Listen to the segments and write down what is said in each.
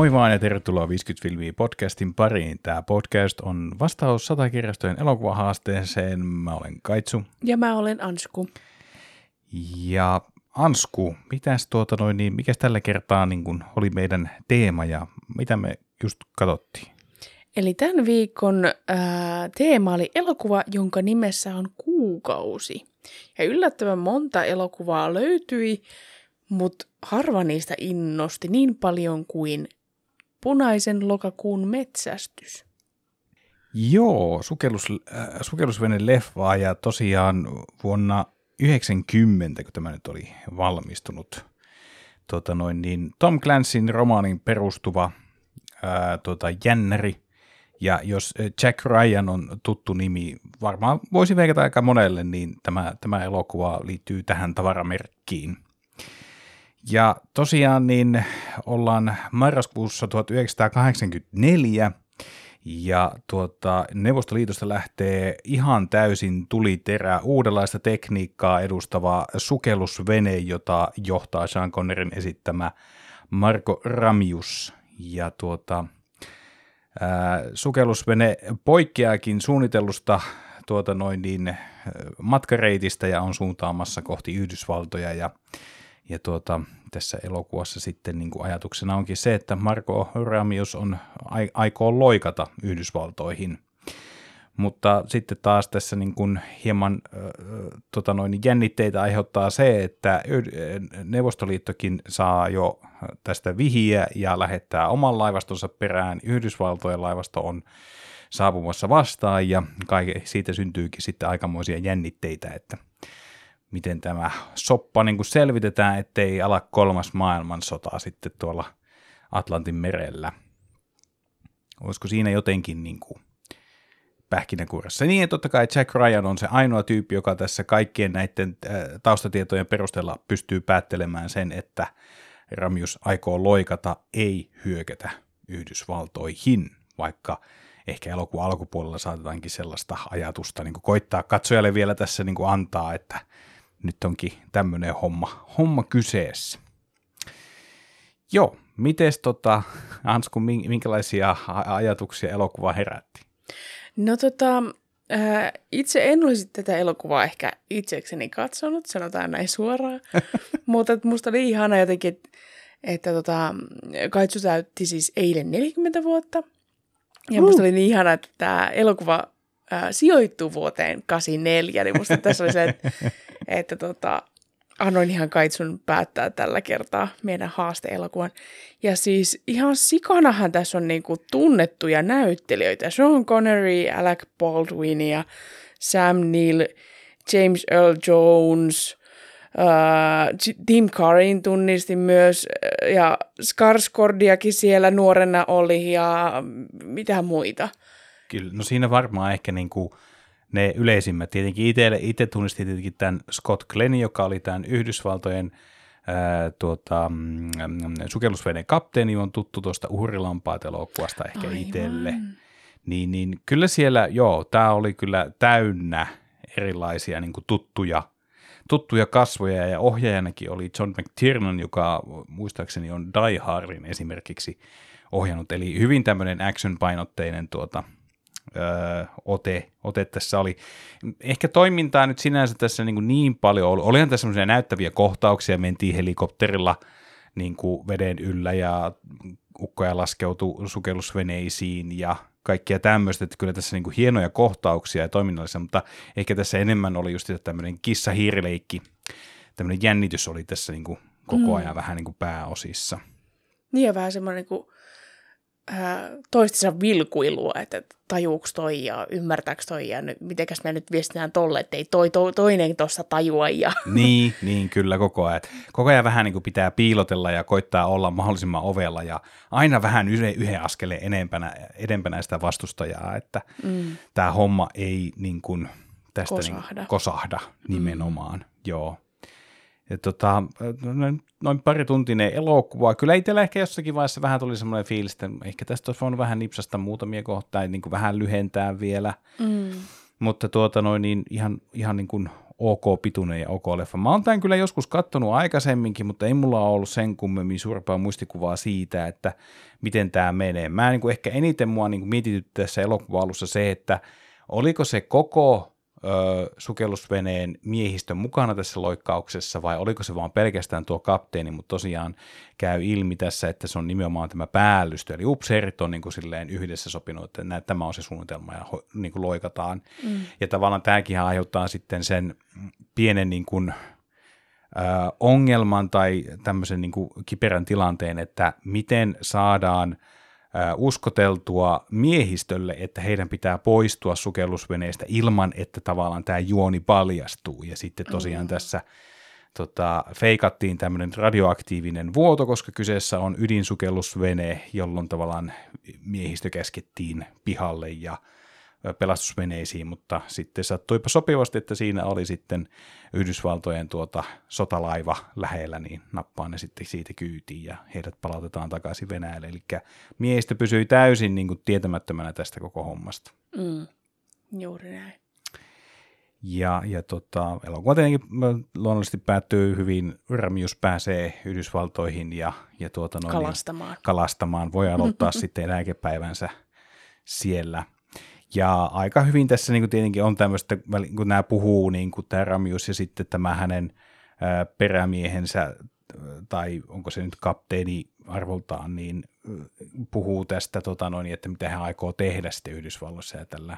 Moi vaan ja tervetuloa 50 filmiä podcastin pariin. Tämä podcast on vastaus satakirjastojen elokuvahaasteeseen. Mä olen Kaitsu. Ja mä olen Ansku. Ja Ansku, mitäs tuota noin, niin mikäs tällä kertaa niin kun oli meidän teema ja mitä me just katsottiin? Eli tämän viikon ää, teema oli elokuva, jonka nimessä on Kuukausi. Ja yllättävän monta elokuvaa löytyi, mutta harva niistä innosti niin paljon kuin Punaisen lokakuun metsästys. Joo, sukellus, äh, sukellusvene leffaa ja tosiaan vuonna 90, kun tämä nyt oli valmistunut, tota noin, niin Tom Clancyn romaanin perustuva ää, tota, jännäri, ja jos Jack Ryan on tuttu nimi, varmaan voisi veikata aika monelle, niin tämä, tämä elokuva liittyy tähän tavaramerkkiin. Ja tosiaan niin ollaan marraskuussa 1984, ja tuota, Neuvostoliitosta lähtee ihan täysin tuliterä uudenlaista tekniikkaa edustava sukellusvene, jota johtaa Sean Connerin esittämä Marko Ramius. Ja tuota, ää, sukellusvene poikkeaakin suunnitellusta tuota noin niin, matkareitistä ja on suuntaamassa kohti Yhdysvaltoja ja ja tuota, tässä elokuvassa sitten niin kuin ajatuksena onkin se, että Marko Ramius on, aikoo loikata Yhdysvaltoihin. Mutta sitten taas tässä niin kuin hieman äh, tota noin, jännitteitä aiheuttaa se, että Neuvostoliittokin saa jo tästä vihiä ja lähettää oman laivastonsa perään. Yhdysvaltojen laivasto on saapumassa vastaan ja kaike, siitä syntyykin sitten aikamoisia jännitteitä, että miten tämä soppa niin kuin selvitetään, ettei ala kolmas maailmansota sitten tuolla Atlantin merellä. Olisiko siinä jotenkin niin kuin pähkinäkuoressa. Niin, totta kai Jack Ryan on se ainoa tyyppi, joka tässä kaikkien näiden äh, taustatietojen perusteella pystyy päättelemään sen, että Ramius aikoo loikata, ei hyökätä Yhdysvaltoihin, vaikka ehkä elokuun alkupuolella saatetaankin sellaista ajatusta niin koittaa katsojalle vielä tässä niin antaa, että nyt onkin tämmöinen homma, homma kyseessä. Joo, mites tota, Ansku, minkälaisia ajatuksia elokuva herätti? No tota, ää, itse en olisi tätä elokuvaa ehkä itsekseni katsonut, sanotaan näin suoraan, mutta musta oli ihana jotenkin, että, että tota, Kaitsu täytti siis eilen 40 vuotta, ja musta oli niin ihana, että tämä elokuva ää, sijoittuu vuoteen 84, niin musta tässä oli se, että että tota, annoin ihan kaitsun päättää tällä kertaa meidän haasteelokuvan. Ja siis ihan sikanahan tässä on niinku tunnettuja näyttelijöitä. Sean Connery, Alec Baldwin ja Sam Neill, James Earl Jones, uh, Tim Curryn tunnistin myös, ja Skarsgårdiakin siellä nuorena oli, ja mitä muita. Kyllä, no siinä varmaan ehkä niinku ne yleisimmät. Tietenkin itse, itse tunnistin tietenkin tämän Scott Glenn, joka oli tämän Yhdysvaltojen ää, tuota, mm, sukellusveden kapteeni, on tuttu tuosta Uhrilampaat elokuvasta ehkä Aivan. itselle. Niin, niin kyllä siellä, joo, tämä oli kyllä täynnä erilaisia niin kuin tuttuja, tuttuja kasvoja ja ohjaajanakin oli John McTiernan, joka muistaakseni on Die Hardin esimerkiksi ohjannut, eli hyvin tämmöinen action-painotteinen tuota, öö, ote, ote tässä oli. Ehkä toimintaa nyt sinänsä tässä niin, niin paljon oli. Olihan tässä semmoisia näyttäviä kohtauksia, mentiin helikopterilla niin kuin veden yllä ja ukkoja laskeutui sukellusveneisiin ja kaikkia tämmöistä, että kyllä tässä niin kuin hienoja kohtauksia ja toiminnallisia, mutta ehkä tässä enemmän oli just tämmöinen kissa-hiirileikki, tämmöinen jännitys oli tässä niin kuin koko ajan mm. vähän niin kuin pääosissa. Niin ja vähän semmoinen niin kuin toistensa vilkuilua, että tajuuks toi ja ymmärtääkö toi ja mitenkäs me nyt viestitään tolle, että ei toi, to, toinen tuossa tajua. Ja... Niin, niin, kyllä koko ajan. Koko ajan vähän niin kuin pitää piilotella ja koittaa olla mahdollisimman ovella ja aina vähän yhden, yhden askeleen enempänä, edempänä sitä vastustajaa, että mm. tämä homma ei niin kuin tästä kosahda, niin, kosahda nimenomaan. Mm. Joo. Ja tota, noin, noin pari tuntinen elokuva. Kyllä itsellä ehkä jossakin vaiheessa vähän tuli semmoinen fiilis, että ehkä tästä olisi voinut vähän nipsasta muutamia kohtaa, niin kuin vähän lyhentää vielä. Mm. Mutta tuota noin, niin ihan, ihan niin kuin ok pituinen ja ok leffa. Mä oon tämän kyllä joskus kattonut aikaisemminkin, mutta ei mulla ole ollut sen kummemmin suurempaa muistikuvaa siitä, että miten tämä menee. Mä niin kuin ehkä eniten mua niin kuin mietityt tässä elokuva alussa se, että oliko se koko ö, sukellusveneen miehistön mukana tässä loikkauksessa vai oliko se vaan pelkästään tuo kapteeni, mutta tosiaan käy ilmi tässä, että se on nimenomaan tämä päällystö, eli upseerit on niin kuin silleen yhdessä sopinut, että nää, tämä on se suunnitelma ja ho, niin kuin loikataan. Mm. Ja tavallaan tämäkin aiheuttaa sitten sen pienen niin kuin, ö, ongelman tai tämmöisen niin kuin kiperän tilanteen, että miten saadaan – uskoteltua miehistölle, että heidän pitää poistua sukellusveneestä ilman, että tavallaan tämä juoni paljastuu. Ja sitten tosiaan mm. tässä tota, feikattiin tämmöinen radioaktiivinen vuoto, koska kyseessä on ydinsukellusvene, jolloin tavallaan miehistö käskettiin pihalle ja pelastusveneisiin, mutta sitten sattuipa sopivasti, että siinä oli sitten Yhdysvaltojen tuota sotalaiva lähellä, niin nappaa ne sitten siitä kyytiin ja heidät palautetaan takaisin Venäjälle. Eli miehistö pysyi täysin niin kuin tietämättömänä tästä koko hommasta. Mm, juuri näin. Ja, ja tota, elokuva tietenkin luonnollisesti päättyy hyvin, Ramius pääsee Yhdysvaltoihin ja, ja tuota noin, kalastamaan. kalastamaan. Voi aloittaa sitten eläkepäivänsä siellä – ja aika hyvin tässä niin kuin tietenkin on tämmöistä, kun nämä puhuu, niin kuin tämä Ramius ja sitten tämä hänen perämiehensä, tai onko se nyt kapteeni arvoltaan, niin puhuu tästä, tota noin, että mitä hän aikoo tehdä sitten Yhdysvalloissa ja tällä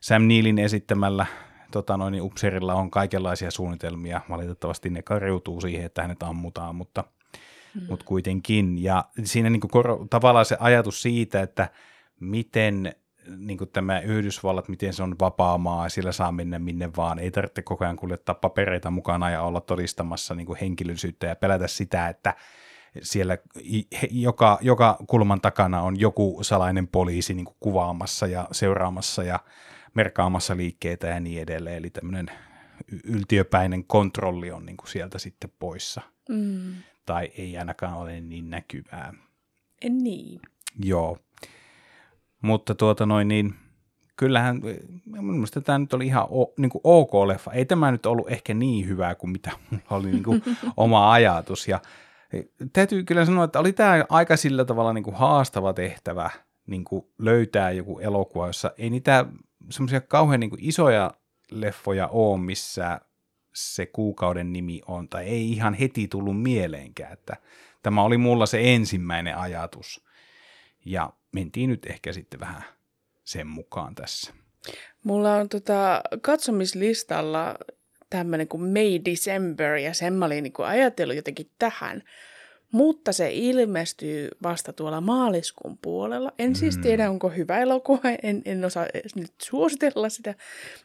Sam Neilin esittämällä tota noin, upserilla on kaikenlaisia suunnitelmia. Valitettavasti ne kariutuu siihen, että hänet ammutaan, mutta, mm. mutta kuitenkin. Ja siinä niin kuin, tavallaan se ajatus siitä, että miten niin kuin tämä Yhdysvallat, miten se on vapaa maa, sillä saa mennä minne vaan, ei tarvitse koko ajan kuljettaa papereita mukana ja olla todistamassa niin kuin henkilöllisyyttä ja pelätä sitä, että siellä joka, joka kulman takana on joku salainen poliisi niin kuin kuvaamassa ja seuraamassa ja merkaamassa liikkeitä ja niin edelleen, eli tämmöinen yltiöpäinen kontrolli on niin kuin sieltä sitten poissa. Mm. Tai ei ainakaan ole niin näkyvää. Niin. Joo. Mutta tuota noin niin, kyllähän mielestä tämä nyt oli ihan o, niin kuin ok leffa. Ei tämä nyt ollut ehkä niin hyvää kuin mitä mulla oli niin kuin oma ajatus. Ja e, täytyy kyllä sanoa, että oli tämä aika sillä tavalla niin kuin haastava tehtävä niin kuin löytää joku elokuva, jossa ei niitä semmoisia kauhean niin kuin isoja leffoja ole, missä se kuukauden nimi on, tai ei ihan heti tullut mieleenkään, että tämä oli mulla se ensimmäinen ajatus. Ja mentiin nyt ehkä sitten vähän sen mukaan tässä. Mulla on tota katsomislistalla tämmöinen kuin May December, ja sen mä olin niin kuin ajatellut jotenkin tähän. Mutta se ilmestyy vasta tuolla maaliskuun puolella. En siis mm. tiedä, onko hyvä elokuva, en, en osaa nyt suositella sitä.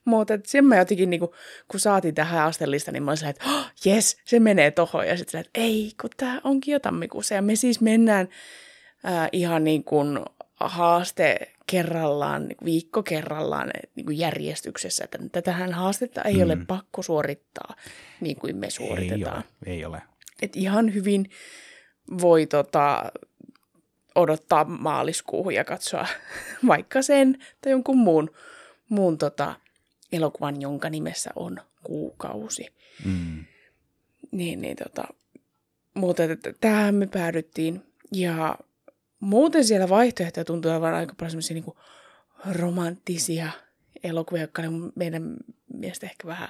Mutta sen mä jotenkin, niin kuin, kun saatiin tähän astelista, niin mä olin että oh, yes, se menee tohon. Ja sitten että ei, kun tämä onkin jo tammikuussa. Ja me siis mennään äh, ihan niin kuin haaste kerrallaan, niin viikko kerrallaan niin kuin järjestyksessä, että tätähän haastetta ei mm. ole pakko suorittaa niin kuin me suoritetaan. Ei ole. Ei ole. Et ihan hyvin voi tota, odottaa maaliskuuhun ja katsoa vaikka sen tai jonkun muun, muun tota, elokuvan, jonka nimessä on kuukausi. Mm. Niin, niin tota, mutta tähän me päädyttiin ja muuten siellä vaihtoehtoja tuntuu olevan aika paljon semmoisia niin romanttisia elokuvia, jotka on meidän mielestä ehkä vähän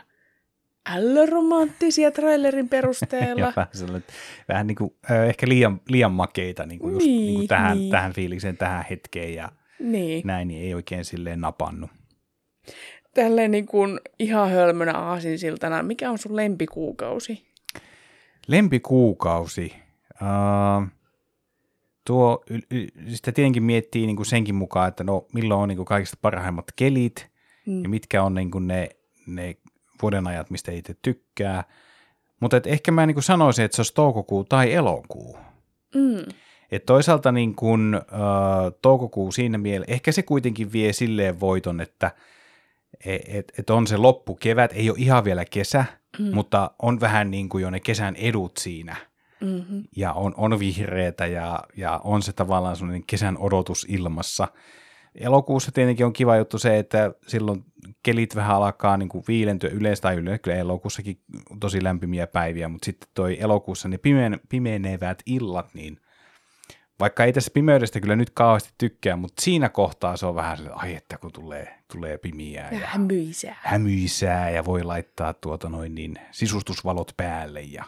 ällöromanttisia trailerin perusteella. vähän, vähän niin kuin, ehkä liian, liian makeita niin kuin just niin, niin kuin tähän, niin. tähän fiilikseen, tähän hetkeen ja niin. näin, niin ei oikein silleen napannut. Tälleen niin kuin ihan hölmönä aasinsiltana, mikä on sun lempikuukausi? Lempikuukausi? Uh, tuo, sitä tietenkin miettii niin kuin senkin mukaan, että no milloin on niin kuin kaikista parhaimmat kelit mm. ja mitkä on niin kuin ne, ne vuodenajat, mistä itse tykkää. Mutta et ehkä mä niin kuin sanoisin, että se olisi toukokuu tai elokuu. Mm. Et toisaalta niin kuin, uh, toukokuu siinä mielessä, ehkä se kuitenkin vie silleen voiton, että et, et, et on se loppukevät, ei ole ihan vielä kesä, mm. mutta on vähän niin kuin jo ne kesän edut siinä – mm-hmm. ja on, on vihreätä ja, ja on se tavallaan sellainen kesän odotus ilmassa. Elokuussa tietenkin on kiva juttu se, että silloin kelit vähän alkaa niin kuin viilentyä yleensä tai yleensä, kyllä elokuussakin tosi lämpimiä päiviä, mutta sitten toi elokuussa ne pimeen, pimeenevät illat, niin vaikka ei tässä pimeydestä kyllä nyt kauheasti tykkää, mutta siinä kohtaa se on vähän sellainen, ai että kun tulee, tulee pimiää ja, ja hämyisää. hämyisää ja voi laittaa tuota noin niin sisustusvalot päälle ja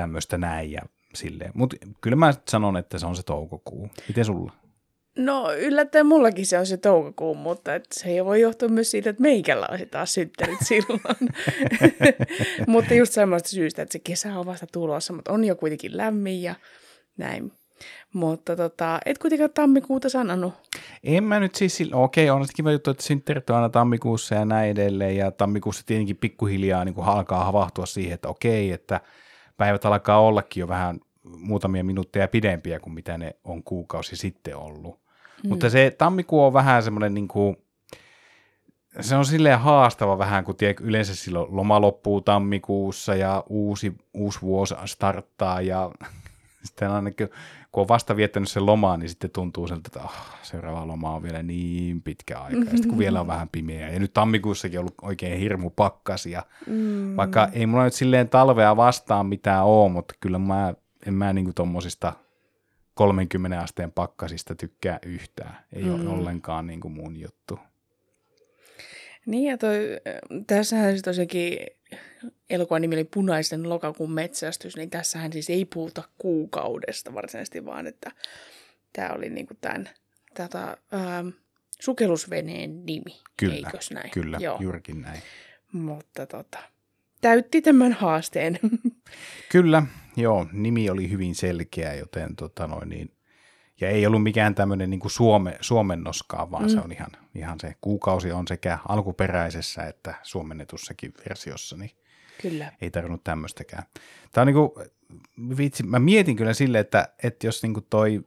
tämmöistä näin ja silleen. Mutta kyllä mä sanon, että se on se toukokuu. Miten sulla? No yllättäen mullakin se on se toukokuu, mutta et se ei voi johtua myös siitä, että meikällä olisi taas synttärit silloin. mutta just semmoista syystä, että se kesä on vasta tulossa, mutta on jo kuitenkin lämmin ja näin. Mutta tota, et kuitenkaan tammikuuta sanonut. En mä nyt siis, okei, on kiva juttu, että synttärit on aina tammikuussa ja näin edelleen, ja tammikuussa tietenkin pikkuhiljaa niin alkaa havahtua siihen, että okei, että päivät alkaa ollakin jo vähän muutamia minuutteja pidempiä kuin mitä ne on kuukausi sitten ollut. Mm. Mutta se tammikuu on vähän semmoinen niin kuin, se on silleen haastava vähän, kun tiedä, yleensä silloin loma loppuu tammikuussa ja uusi, uusi vuosi starttaa ja sitten ainakin kun on vasta viettänyt sen lomaa, niin sitten tuntuu siltä, että oh, seuraava loma on vielä niin pitkä aika, ja sitten kun vielä on vähän pimeä. Ja nyt tammikuussakin on ollut oikein hirmu pakkasia, mm. vaikka ei mulla nyt silleen talvea vastaan mitään ole, mutta kyllä mä, en mä niinku tommosista 30 asteen pakkasista tykkää yhtään. Ei mm. ole ollenkaan niinku mun juttu. Niin ja toi, tässähän se tosiaankin elokuvan nimi oli Punaisen lokakuun metsästys, niin tässähän siis ei puhuta kuukaudesta varsinaisesti, vaan että tämä oli niinku tämän tätä, ähm, sukellusveneen nimi, kyllä, eikös näin? Kyllä, Joo. juurikin näin. Mutta tota, täytti tämän haasteen. Kyllä, joo, nimi oli hyvin selkeä, joten tota noin, niin, ja ei ollut mikään tämmöinen niin suome, suomennoskaan, vaan mm. se on ihan, ihan se kuukausi on sekä alkuperäisessä että suomennetussakin versiossa, niin Kyllä. ei tarvinnut tämmöistäkään. Tämä on niin kuin, vitsi, mä mietin kyllä sille, että, että jos niin kuin toi,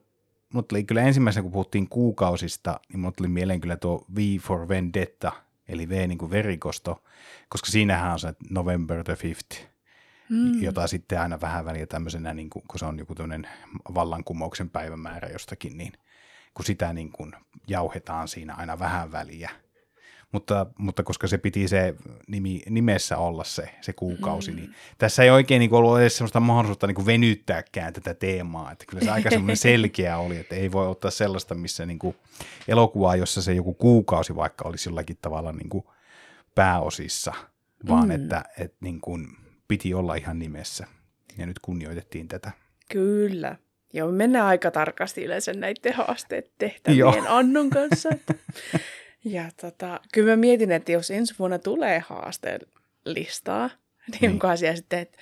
mut tuli kyllä ensimmäisenä, kun puhuttiin kuukausista, niin mulle tuli mieleen kyllä tuo V for Vendetta, eli V niin kuin verikosto, koska siinähän on se November the 5th, mm. jota sitten aina vähän väliä tämmöisenä, niin kuin, kun se on joku tämmöinen vallankumouksen päivämäärä jostakin, niin kun sitä niin kuin jauhetaan siinä aina vähän väliä, mutta, mutta koska se piti se nimi, nimessä olla se, se kuukausi, mm. niin tässä ei oikein niin kuin ollut edes sellaista mahdollisuutta niin kuin venyttääkään tätä teemaa, että kyllä se aika semmoinen selkeä oli, että ei voi ottaa sellaista, missä niin kuin elokuvaa, jossa se joku kuukausi vaikka olisi jollakin tavalla niin kuin pääosissa, vaan mm. että, että niin kuin piti olla ihan nimessä, ja nyt kunnioitettiin tätä. Kyllä. Joo, mennään aika tarkasti yleensä näiden haasteet tehtävien Annon kanssa. Että Ja tota, kyllä mä mietin, että jos ensi vuonna tulee haastelistaa, niin, niin. onko asia sitten, että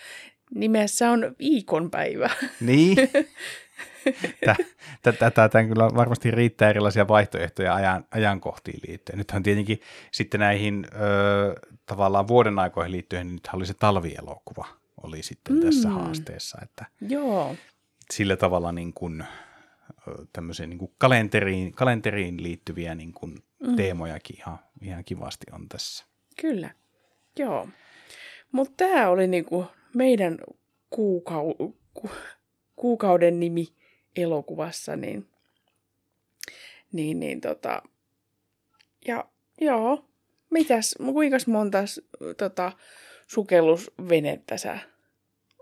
nimessä on viikonpäivä. Niin. Tätä kyllä varmasti riittää erilaisia vaihtoehtoja ajan, ajankohtiin liittyen. Nythän tietenkin sitten näihin ö, tavallaan vuoden aikoihin liittyen, niin nythän oli se talvielokuva oli sitten mm. tässä haasteessa. Että Joo. Sillä tavalla niin kuin, tämmöiseen niin kuin kalenteriin, kalenteriin liittyviä niin kuin mm. teemojakin ihan, ihan kivasti on tässä. Kyllä, joo. Mutta tämä oli niinku meidän kuukau- ku- kuukauden nimi elokuvassa, niin, niin, niin tota, ja joo, mitäs, kuinka monta tota, sukellusvenettä sä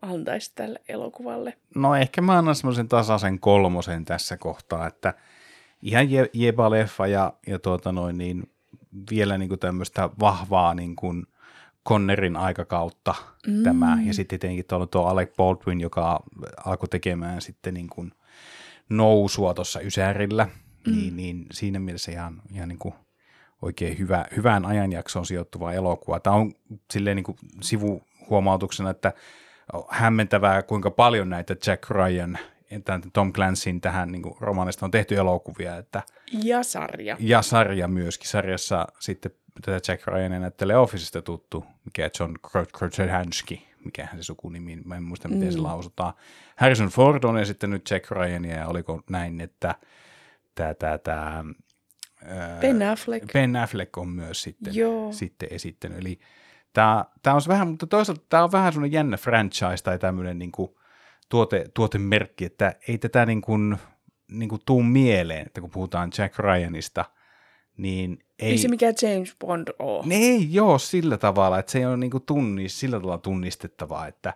antaisit tälle elokuvalle? No ehkä mä annan semmoisen tasaisen kolmosen tässä kohtaa, että – ihan je, jeba leffa ja, ja tuota noin, niin vielä niin kuin tämmöistä vahvaa niin kuin Connerin aikakautta mm. tämä. Ja sitten tietenkin tuolla tuo Alec Baldwin, joka alkoi tekemään sitten niin kuin nousua tuossa Ysärillä, mm. niin, niin siinä mielessä ihan, ihan niin kuin oikein hyvä, hyvään ajanjaksoon sijoittuva elokuva. Tämä on silleen niin kuin sivuhuomautuksena, että hämmentävää, kuinka paljon näitä Jack Ryan tämän Tom Clancyn tähän niin romaanista on tehty elokuvia. Että, ja sarja. Ja sarja myöskin. Sarjassa sitten tätä Jack Ryan näyttelee Officesta tuttu, mikä John Krasinski, mikähän se sukunimi, mä en muista miten mm. se lausutaan. Harrison Ford on esittänyt Jack Ryania ja oliko näin, että tämä, tämä, tämä Ben Affleck. Ben Affleck on myös sitten, Joo. sitten esittänyt. Eli tämä, tämä on vähän, mutta toisaalta tämä on vähän sellainen jännä franchise tai tämmöinen niin kuin, tuote, tuotemerkki, että ei tätä niin kuin niin kuin tuu mieleen, että kun puhutaan Jack Ryanista, niin ei... Ei se mikään James Bond ole. Ne ei joo sillä tavalla, että se ei ole niin kuin tunnis, sillä tavalla tunnistettavaa, että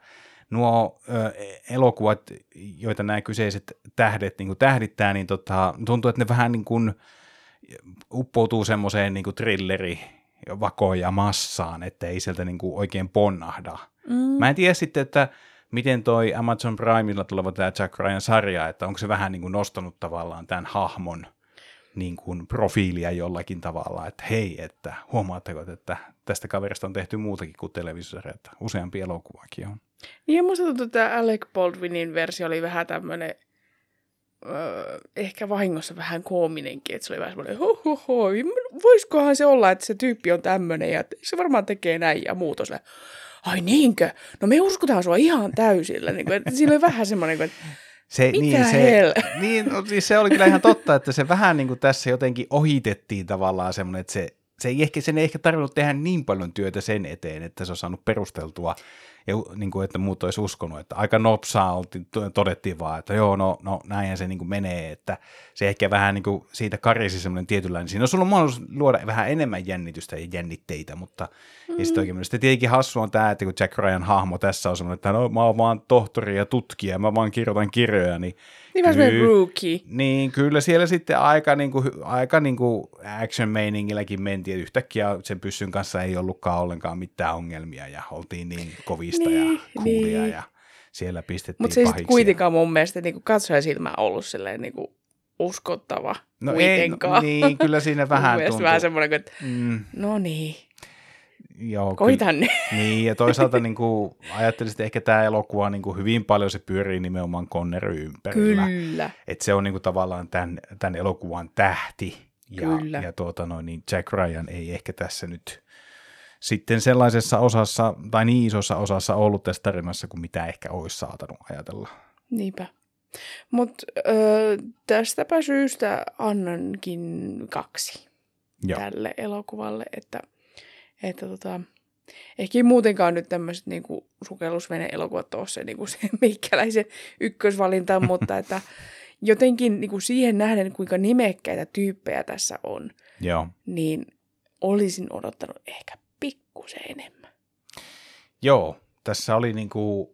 nuo ö, elokuvat, joita nämä kyseiset tähdet niin kuin tähdittää, niin tota, tuntuu, että ne vähän niin kuin uppoutuu semmoiseen niin kuin trilleri vakoja massaan, että ei sieltä niin kuin oikein ponnahda. Mm. Mä en tiedä sitten, että miten toi Amazon Primeilla tuleva tämä Jack Ryan-sarja, että onko se vähän niin kuin nostanut tavallaan tämän hahmon niin kuin profiilia jollakin tavalla, että hei, että huomaatteko, että tästä kaverista on tehty muutakin kuin televisiosarja, että useampi elokuvakin on. Niin ja musta tuntuu, että Alec Baldwinin versio oli vähän tämmöinen öö, ehkä vahingossa vähän koominenkin, että se oli vähän semmoinen, ho, ho, ho, voisikohan se olla, että se tyyppi on tämmöinen ja se varmaan tekee näin ja muut on silleen, ai niinkö? No me uskotaan sua ihan täysillä. Niin kuin, että siinä oli vähän semmoinen, että se, Mitä niin, se, hell? niin, no, siis se oli kyllä ihan totta, että se vähän niin kuin tässä jotenkin ohitettiin tavallaan semmoinen, että se, se ei ehkä, sen ei ehkä tarvinnut tehdä niin paljon työtä sen eteen, että se on saanut perusteltua ja niin kuin, että muut olisi uskonut, että aika nopsaa oltiin, todettiin vaan, että joo, no, no näinhän se niin kuin menee, että se ehkä vähän niin kuin siitä karisi semmoinen tietynlainen, siinä olisi ollut mahdollisuus luoda vähän enemmän jännitystä ja jännitteitä, mutta mm. ei sitten oikein mennyt. Sitten tietenkin hassu on tämä, että kun Jack Ryan hahmo tässä on semmoinen, että no, mä oon vaan tohtori ja tutkija, mä vaan kirjoitan kirjoja, niin niin vähän semmoinen rookie. niin, kyllä siellä sitten aika, niin kuin, aika niin kuin action-meiningilläkin mentiin, että yhtäkkiä sen pyssyn kanssa ei ollutkaan ollenkaan mitään ongelmia ja oltiin niin kovista Niin, ja kuulia niin. ja siellä pistettiin Mutta se ei kuitenkaan mun mielestä niin katsoja silmään ollut silleen niin kuin uskottava no, ei, kuitenkaan. no, niin, kyllä siinä vähän tuntuu. vähän semmoinen, että Mm, no niin, joo, koitan. Kyllä, niin, ja toisaalta niin kuin, ajattelisin, että ehkä tämä elokuva niin kuin hyvin paljon se pyörii nimenomaan Connery ympärillä. Kyllä. Että se on niin kuin, tavallaan tämän, tämän elokuvan tähti. Ja, Kyllä. ja tuota noin, niin Jack Ryan ei ehkä tässä nyt sitten sellaisessa osassa, tai niin isossa osassa ollut tässä tarinassa kuin mitä ehkä olisi saatanut ajatella. Niinpä. Mutta tästäpä syystä annankin kaksi Joo. tälle elokuvalle, että, että tota, ehkä ei muutenkaan nyt tämmöiset niinku sukellusvene-elokuvat ole se, niinku se meikäläisen ykkösvalinta, mutta että jotenkin niinku siihen nähden, kuinka nimekkäitä tyyppejä tässä on, Joo. niin olisin odottanut ehkä pikkusen enemmän. Joo, tässä oli niin kuin,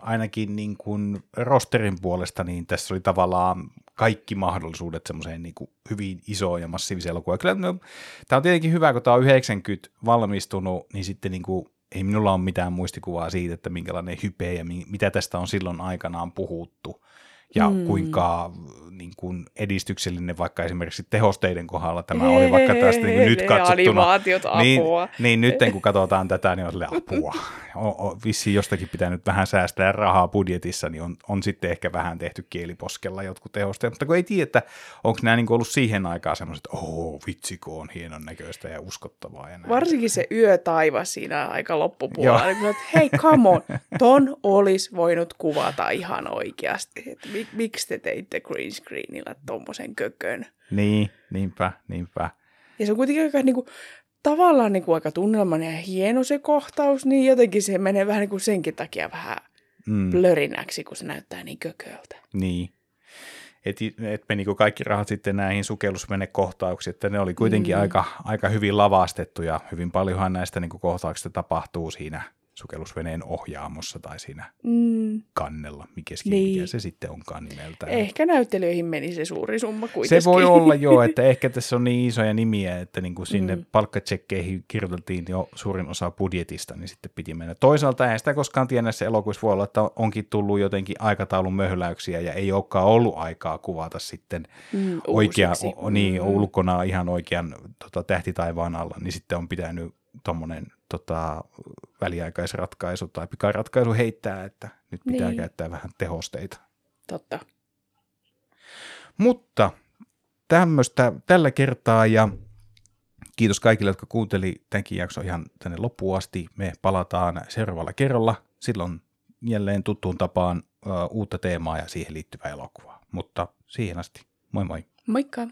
ainakin niin kuin rosterin puolesta, niin tässä oli tavallaan kaikki mahdollisuudet semmoiseen niin hyvin isoon ja massiiviseen elokuvaan. Kyllä, no, tämä on tietenkin hyvä, kun tämä on 90 valmistunut, niin sitten niin kuin, ei minulla ole mitään muistikuvaa siitä, että minkälainen hype ja mi- mitä tästä on silloin aikanaan puhuttu. Ja mm. kuinka niin kuin edistyksellinen vaikka esimerkiksi tehosteiden kohdalla tämä oli vaikka tästä niin nyt Ne katsottuna. Animaatiot, Niin, apua. niin nyt kun katsotaan tätä, niin on silleen apua. On, on, vissiin jostakin pitää nyt vähän säästää rahaa budjetissa, niin on, on sitten ehkä vähän tehty kieliposkella jotkut tehosteet. Mutta kun ei tiedä, että onko nämä niin ollut siihen aikaan semmoiset, että oh, vitsikö on hienon näköistä ja uskottavaa. Ja näin. Varsinkin se yötaivas siinä aika loppupuolella. Niin kun olet, hei, come on, ton olisi voinut kuvata ihan oikeasti. Et mik, miksi te teitte green screenillä tommosen kökön? Niin, niinpä, niinpä. Ja se on kuitenkin aika niinku, tavallaan niinku aika tunnelmainen ja hieno se kohtaus, niin jotenkin se menee vähän niinku senkin takia vähän Mm, blörinäksi, kun se näyttää niin kököltä. niin. Et, et meni niinku kaikki rahat sitten näihin sukellusvenekohtauksiin, että ne oli kuitenkin Mm. aika, aika hyvin lavastettu ja hyvin paljonhan näistä niinku kohtauksista tapahtuu siinä sukellusveneen ohjaamossa tai siinä Mm, kannella, mikä, Niin. mikä se sitten onkaan nimeltään. ehkä näyttelyihin meni se suuri summa kuitenkin. Se voi olla jo, että ehkä tässä on niin isoja nimiä, että niin kuin sinne Mm. palkkatsekkeihin kirjoiteltiin jo suurin osa budjetista, niin sitten piti mennä. Toisaalta eihän sitä koskaan tiedä näissä elokuvissa voi olla, että onkin tullut jotenkin aikataulun möhläyksiä ja ei olekaan ollut aikaa kuvata sitten mm, oikea, o, niin, Mm. ulkona ihan oikean tota, tähtitaivaan alla, niin sitten on pitänyt tuommoinen tota, väliaikaisratkaisu tai pikaratkaisu heittää, että nyt pitää Niin. käyttää vähän tehosteita. Totta. Mutta tämmöistä tällä kertaa ja kiitos kaikille, jotka kuunteli tämänkin jakson ihan tänne loppuun asti. Me palataan seuraavalla kerralla. Silloin jälleen tuttuun tapaan uh, uutta teemaa ja siihen liittyvää elokuvaa. Mutta siihen asti, moi moi! Moikka!